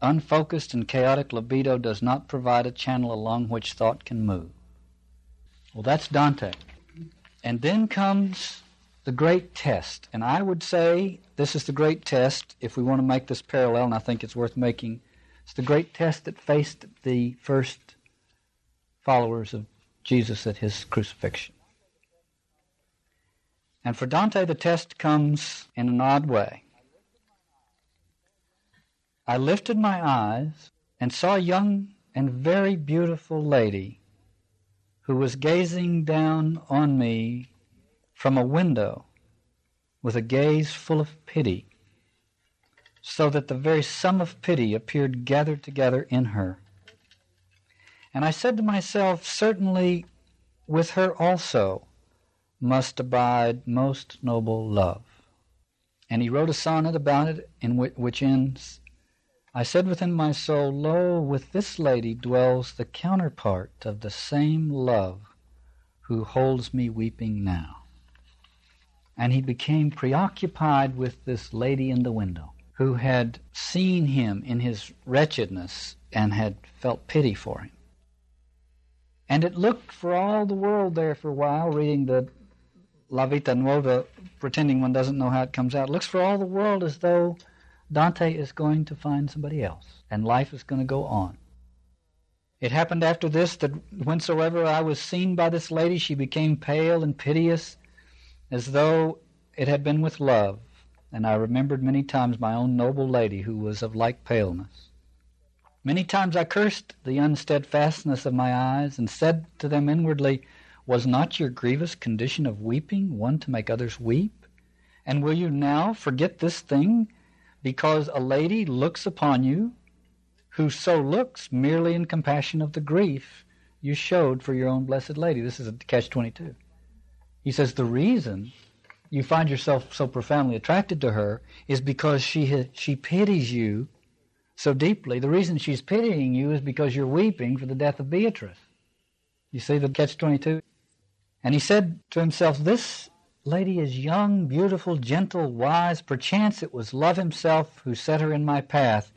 Unfocused and chaotic libido does not provide a channel along which thought can move. Well, that's Dante. And then comes the great test. And I would say this is the great test, if we want to make this parallel, and I think it's worth making. It's the great test that faced the first followers of Jesus at his crucifixion. And for Dante, the test comes in an odd way. I lifted my eyes and saw a young and very beautiful lady who was gazing down on me from a window with a gaze full of pity, so that the very sum of pity appeared gathered together in her. And I said to myself, certainly with her also must abide most noble love. And he wrote a sonnet about it, in which, ends, I said within my soul, Lo, with this lady dwells the counterpart of the same love who holds me weeping now. And he became preoccupied with this lady in the window, who had seen him in his wretchedness and had felt pity for him. And it looked for all the world there for a while, reading the La Vita Nuova, pretending one doesn't know how it comes out. It looks for all the world as though Dante is going to find somebody else, and life is going to go on. It happened after this that whensoever I was seen by this lady, she became pale and piteous, as though it had been with love, and I remembered many times my own noble lady who was of like paleness. Many times I cursed the unsteadfastness of my eyes, and said to them inwardly, Was not your grievous condition of weeping one to make others weep? And will you now forget this thing, because a lady looks upon you, who so looks merely in compassion of the grief you showed for your own blessed lady? This is a catch 22. He says the reason you find yourself so profoundly attracted to her is because she, she pities you so deeply. The reason she's pitying you is because you're weeping for the death of Beatrice. You see the catch 22? And he said to himself, This lady is young, beautiful, gentle, wise. Perchance it was love himself who set her in my path,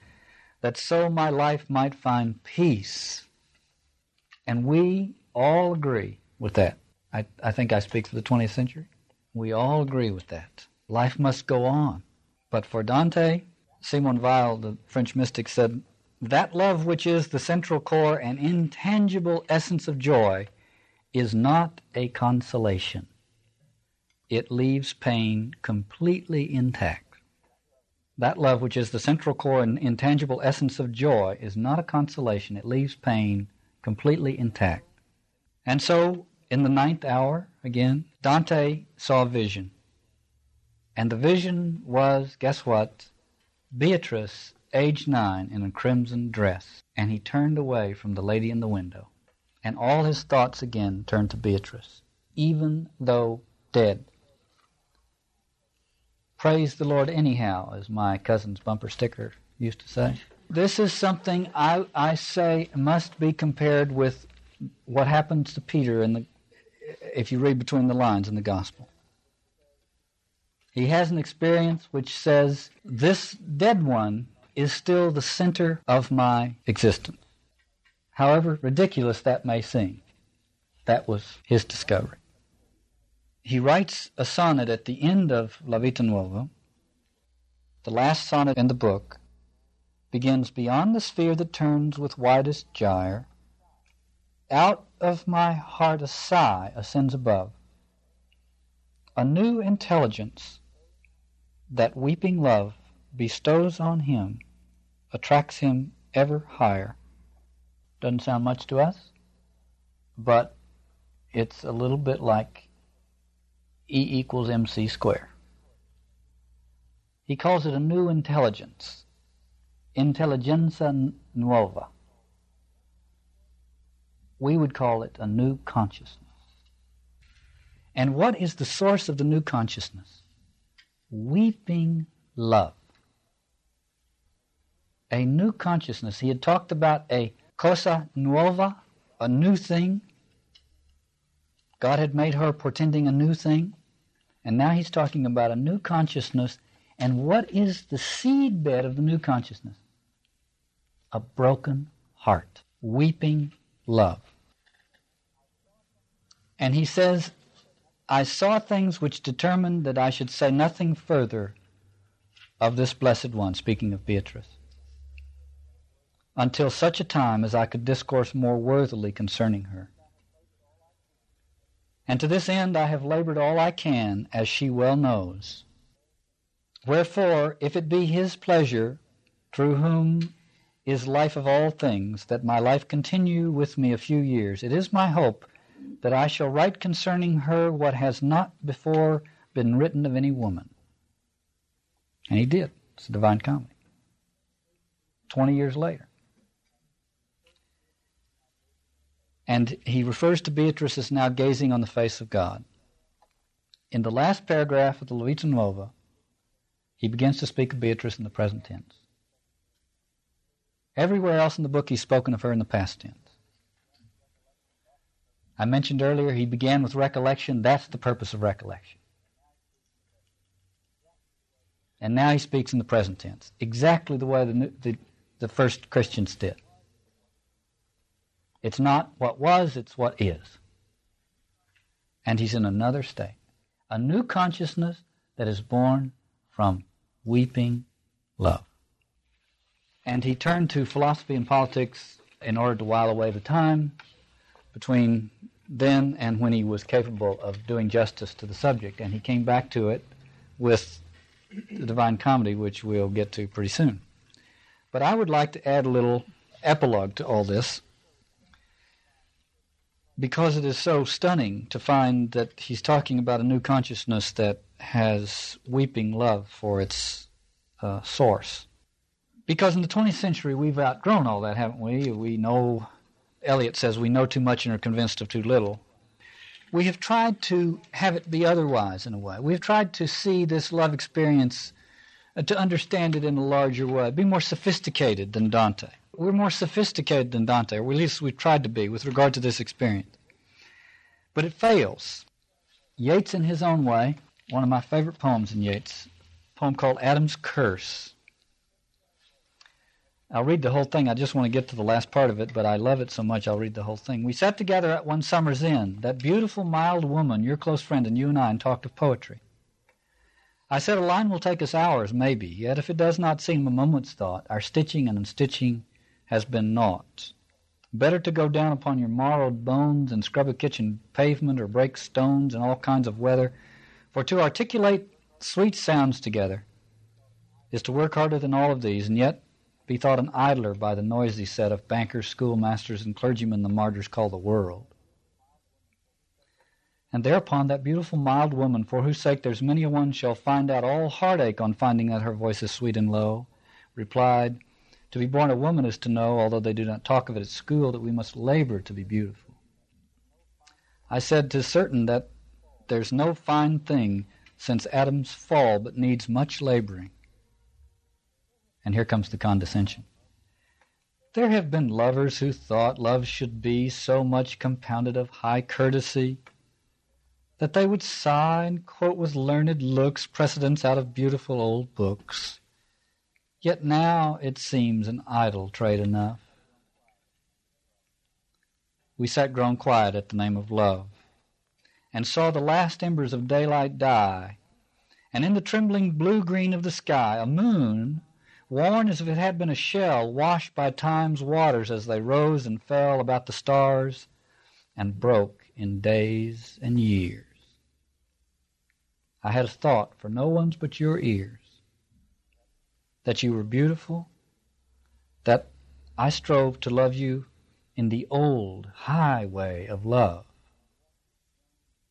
that so my life might find peace. And we all agree with that. I, I think I speak for the 20th century. We all agree with that. Life must go on. But for Dante, Simone Weil, the French mystic, said, That love which is the central core and intangible essence of joy is not a consolation. It leaves pain completely intact. That love which is the central core and intangible essence of joy is not a consolation. It leaves pain completely intact. And so, in the ninth hour, again, Dante saw a vision. And the vision was, guess what? Beatrice, aged nine, in a crimson dress, and he turned away from the lady in the window, and all his thoughts again turned to Beatrice, even though dead. Praise the Lord anyhow, as my cousin's bumper sticker used to say. This is something I, I say must be compared with what happens to Peter in the, if you read between the lines in the gospel. He has an experience which says, This dead one is still the center of my existence. However ridiculous that may seem, that was his discovery. He writes a sonnet at the end of La Vita Nuova. The last sonnet in the book begins Beyond the sphere that turns with widest gyre, out of my heart a sigh ascends above. A new intelligence that weeping love bestows on him attracts him ever higher. Doesn't sound much to us, but it's a little bit like E equals mc squared. He calls it a new intelligence, intelligenza nuova. We would call it a new consciousness. And what is the source of the new consciousness? weeping love. A new consciousness. He had talked about a cosa nuova, a new thing. God had made her portending a new thing. And now he's talking about a new consciousness. And what is the seedbed of the new consciousness? A broken heart, weeping love. And he says, I saw things which determined that I should say nothing further of this blessed one, speaking of Beatrice, until such a time as I could discourse more worthily concerning her. And to this end I have labored all I can, as she well knows. Wherefore, if it be his pleasure, through whom is life of all things, that my life continue with me a few years, it is my hope that I shall write concerning her what has not before been written of any woman. And he did. It's a divine comedy. Twenty years later. And he refers to Beatrice as now gazing on the face of God. In the last paragraph of the La Vita Nuova, he begins to speak of Beatrice in the present tense. Everywhere else in the book, he's spoken of her in the past tense. I mentioned earlier he began with recollection. That's the purpose of recollection. And now he speaks in the present tense, exactly the way the, the, the first Christians did. It's not what was, it's what is. And he's in another state. A new consciousness that is born from weeping love. And he turned to philosophy and politics in order to while away the time between then and when he was capable of doing justice to the subject. And he came back to it with the Divine Comedy, which we'll get to pretty soon. But I would like to add a little epilogue to all this because it is so stunning to find that he's talking about a new consciousness that has weeping love for its uh, source. Because in the 20th century, we've outgrown all that, haven't we? We know, Eliot says, we know too much and are convinced of too little. We have tried to have it be otherwise in a way. We've tried to see this love experience, uh, to understand it in a larger way, be more sophisticated than Dante. We're more sophisticated than Dante, or at least we've tried to be with regard to this experience. But it fails. Yeats, in his own way, one of my favorite poems in Yeats, a poem called Adam's Curse. I'll read the whole thing. I just want to get to the last part of it, but I love it so much I'll read the whole thing. We sat together at one summer's inn, that beautiful, mild woman, your close friend, and you and I, and talked of poetry. I said a line will take us hours, maybe, yet if it does not seem a moment's thought, our stitching and unstitching has been naught. Better to go down upon your marrowed bones and scrub a kitchen pavement or break stones in all kinds of weather for to articulate sweet sounds together is to work harder than all of these, and yet be thought an idler by the noisy set of bankers, schoolmasters, and clergymen the martyrs call the world. And thereupon that beautiful mild woman, for whose sake there's many a one shall find out all heartache on finding that her voice is sweet and low, replied, To be born a woman is to know, although they do not talk of it at school, that we must labor to be beautiful. I said, "'Tis certain that there's no fine thing since Adam's fall but needs much laboring. And here comes the condescension. There have been lovers who thought love should be so much compounded of high courtesy that they would sigh and quote with learned looks precedents out of beautiful old books. Yet now it seems an idle trade enough. We sat grown quiet at the name of love and saw the last embers of daylight die, and in the trembling blue-green of the sky a moon, worn as if it had been a shell washed by time's waters as they rose and fell about the stars and broke in days and years. I had a thought for no one's but your ears, that you were beautiful, that I strove to love you in the old high way of love,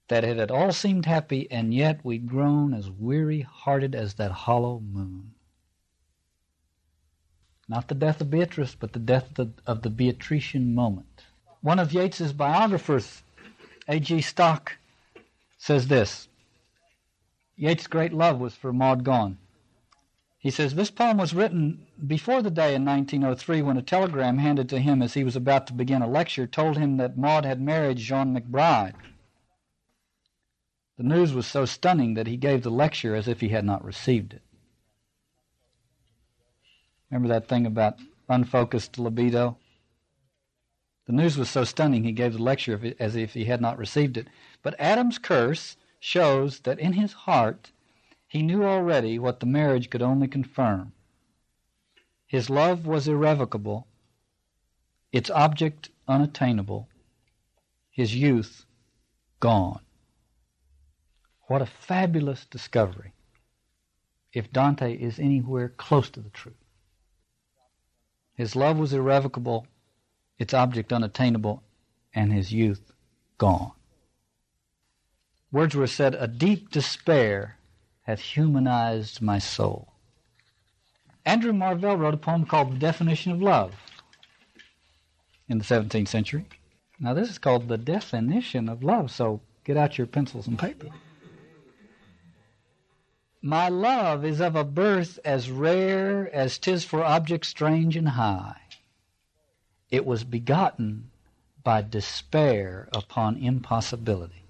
that it had all seemed happy, and yet we'd grown as weary-hearted as that hollow moon. Not the death of Beatrice, but the death of the, of the Beatrician moment. One of Yeats's biographers, A.G. Stock, says this. Yeats' great love was for Maud Gonne. He says, This poem was written before the day in 1903 when a telegram handed to him as he was about to begin a lecture told him that Maud had married Jean MacBride. The news was so stunning that he gave the lecture as if he had not received it. Remember that thing about unfocused libido? The news was so stunning he gave the lecture as if he had not received it. But Adam's curse shows that in his heart he knew already what the marriage could only confirm. His love was irrevocable, its object unattainable, his youth gone. What a fabulous discovery if Dante is anywhere close to the truth. His love was irrevocable, its object unattainable, and his youth gone. Wordsworth said, A deep despair hath humanized my soul. Andrew Marvell wrote a poem called The Definition of Love in the 17th century. Now, this is called The Definition of Love, so get out your pencils and paper. My love is of a birth as rare as 'tis for objects strange and high. It was begotten by despair upon impossibility.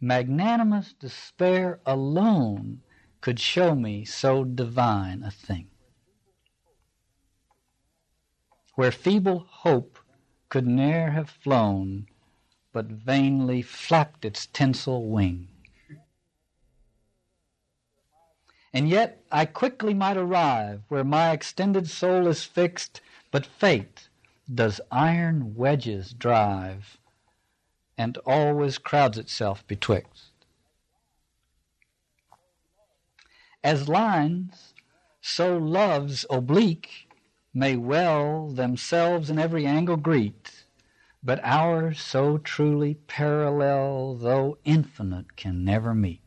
Magnanimous despair alone could show me so divine a thing. Where feeble hope could ne'er have flown, but vainly flapped its tinsel wing. And yet I quickly might arrive where my extended soul is fixed, but fate does iron wedges drive, and always crowds itself betwixt. As lines, so love's oblique may well themselves in every angle greet, but ours so truly parallel, though infinite, can never meet.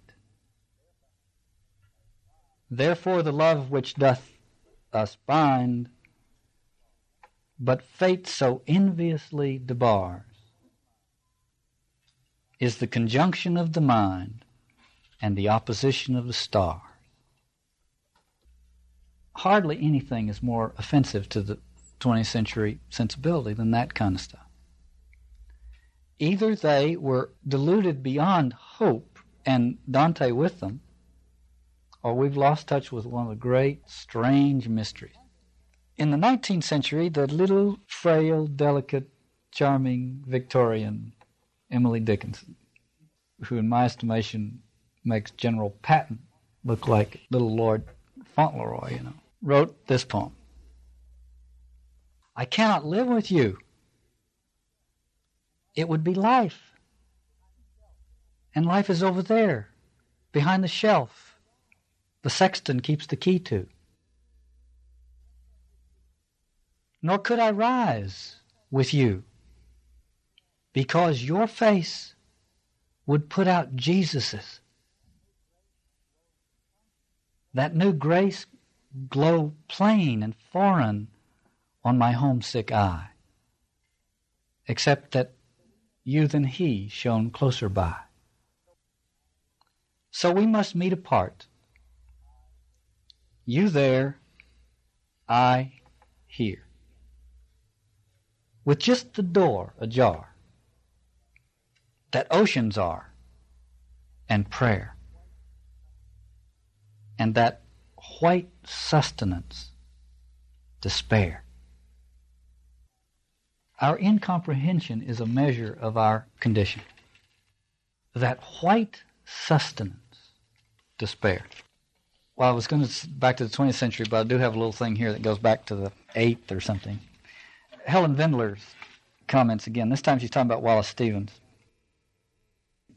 Therefore the love which doth us bind, but fate so enviously debars, is the conjunction of the mind and the opposition of the star. Hardly anything is more offensive to the 20th century sensibility than that kind of stuff. Either they were deluded beyond hope, and Dante with them, or we've lost touch with one of the great, strange mysteries. In the 19th century, the little, frail, delicate, charming Victorian Emily Dickinson, who, in my estimation, makes General Patton look like little Lord Fauntleroy, you know, wrote this poem. I cannot live with you. It would be life. And life is over there, behind the shelf. The sexton keeps the key to. Nor could I rise with you, because your face would put out Jesus's. That new grace glow plain and foreign on my homesick eye, except that you than he shone closer by. So we must meet apart. You there, I here. With just the door ajar that oceans are, and prayer, and that white sustenance, despair. Our incomprehension is a measure of our condition. That white sustenance, despair. Well, I was going to back to the 20th century, but I do have a little thing here that goes back to the 8th or something. Helen Vendler's comments again. This time she's talking about Wallace Stevens.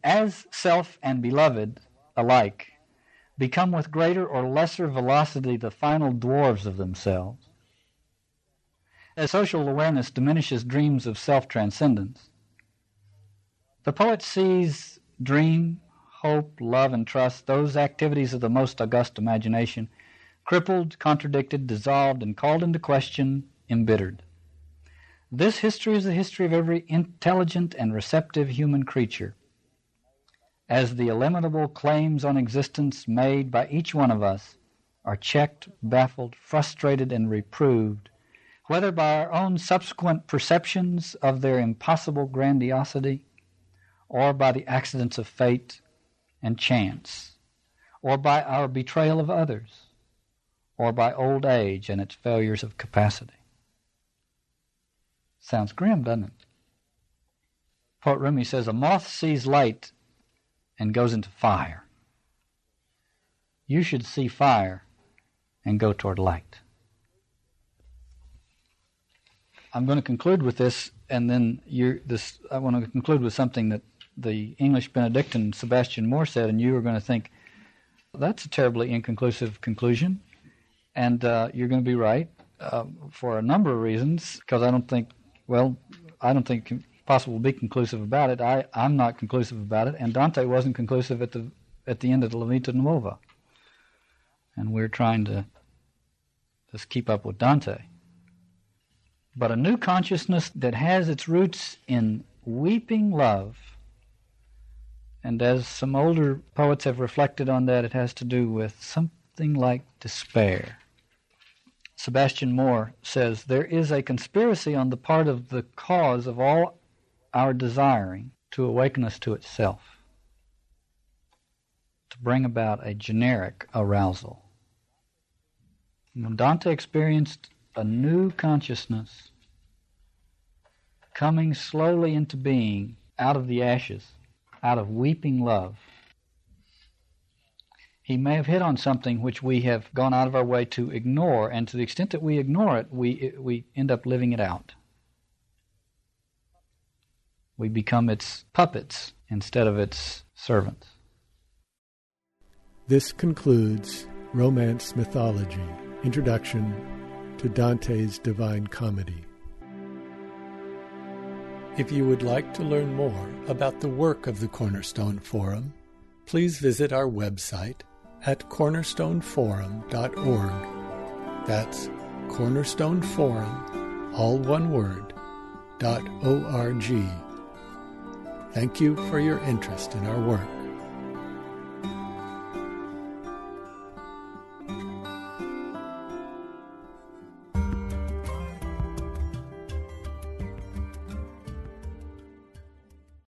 As self and beloved alike become with greater or lesser velocity the final dwarves of themselves, as social awareness diminishes dreams of self transcendence, the poet sees dream, hope, love, and trust, those activities of the most august imagination, crippled, contradicted, dissolved, and called into question, embittered. This history is the history of every intelligent and receptive human creature. As the illimitable claims on existence made by each one of us are checked, baffled, frustrated, and reproved, whether by our own subsequent perceptions of their impossible grandiosity, or by the accidents of fate and chance, or by our betrayal of others, or by old age and its failures of capacity. Sounds grim, doesn't it? poet Rumi says, A moth sees light and goes into fire. You should see fire and go toward light. I'm going to conclude with this, and then this. I want to conclude with something that the English Benedictine Sebastian Moore said, and you are going to think that's a terribly inconclusive conclusion, and uh, you're going to be right uh, for a number of reasons. Because I don't think, well, I don't think possible to be conclusive about it. I I'm not conclusive about it, and Dante wasn't conclusive at the at the end of the La Vita Nuova, and we're trying to just keep up with Dante. But a new consciousness that has its roots in weeping love, and as some older poets have reflected on that, it has to do with something like despair. Sebastian Moore says there is a conspiracy on the part of the cause of all our desiring to awaken us to itself, to bring about a generic arousal. When Dante experienced a new consciousness coming slowly into being out of the ashes, out of weeping love. He may have hit on something which we have gone out of our way to ignore, and to the extent that we ignore it, we, we end up living it out. We become its puppets instead of its servants. This concludes Romance Mythology Introduction to Dante's Divine Comedy. If you would like to learn more about the work of the Cornerstone Forum, please visit our website at cornerstoneforum.org. That's Cornerstone Forum, all one word, dot O-R-G. Thank you for your interest in our work.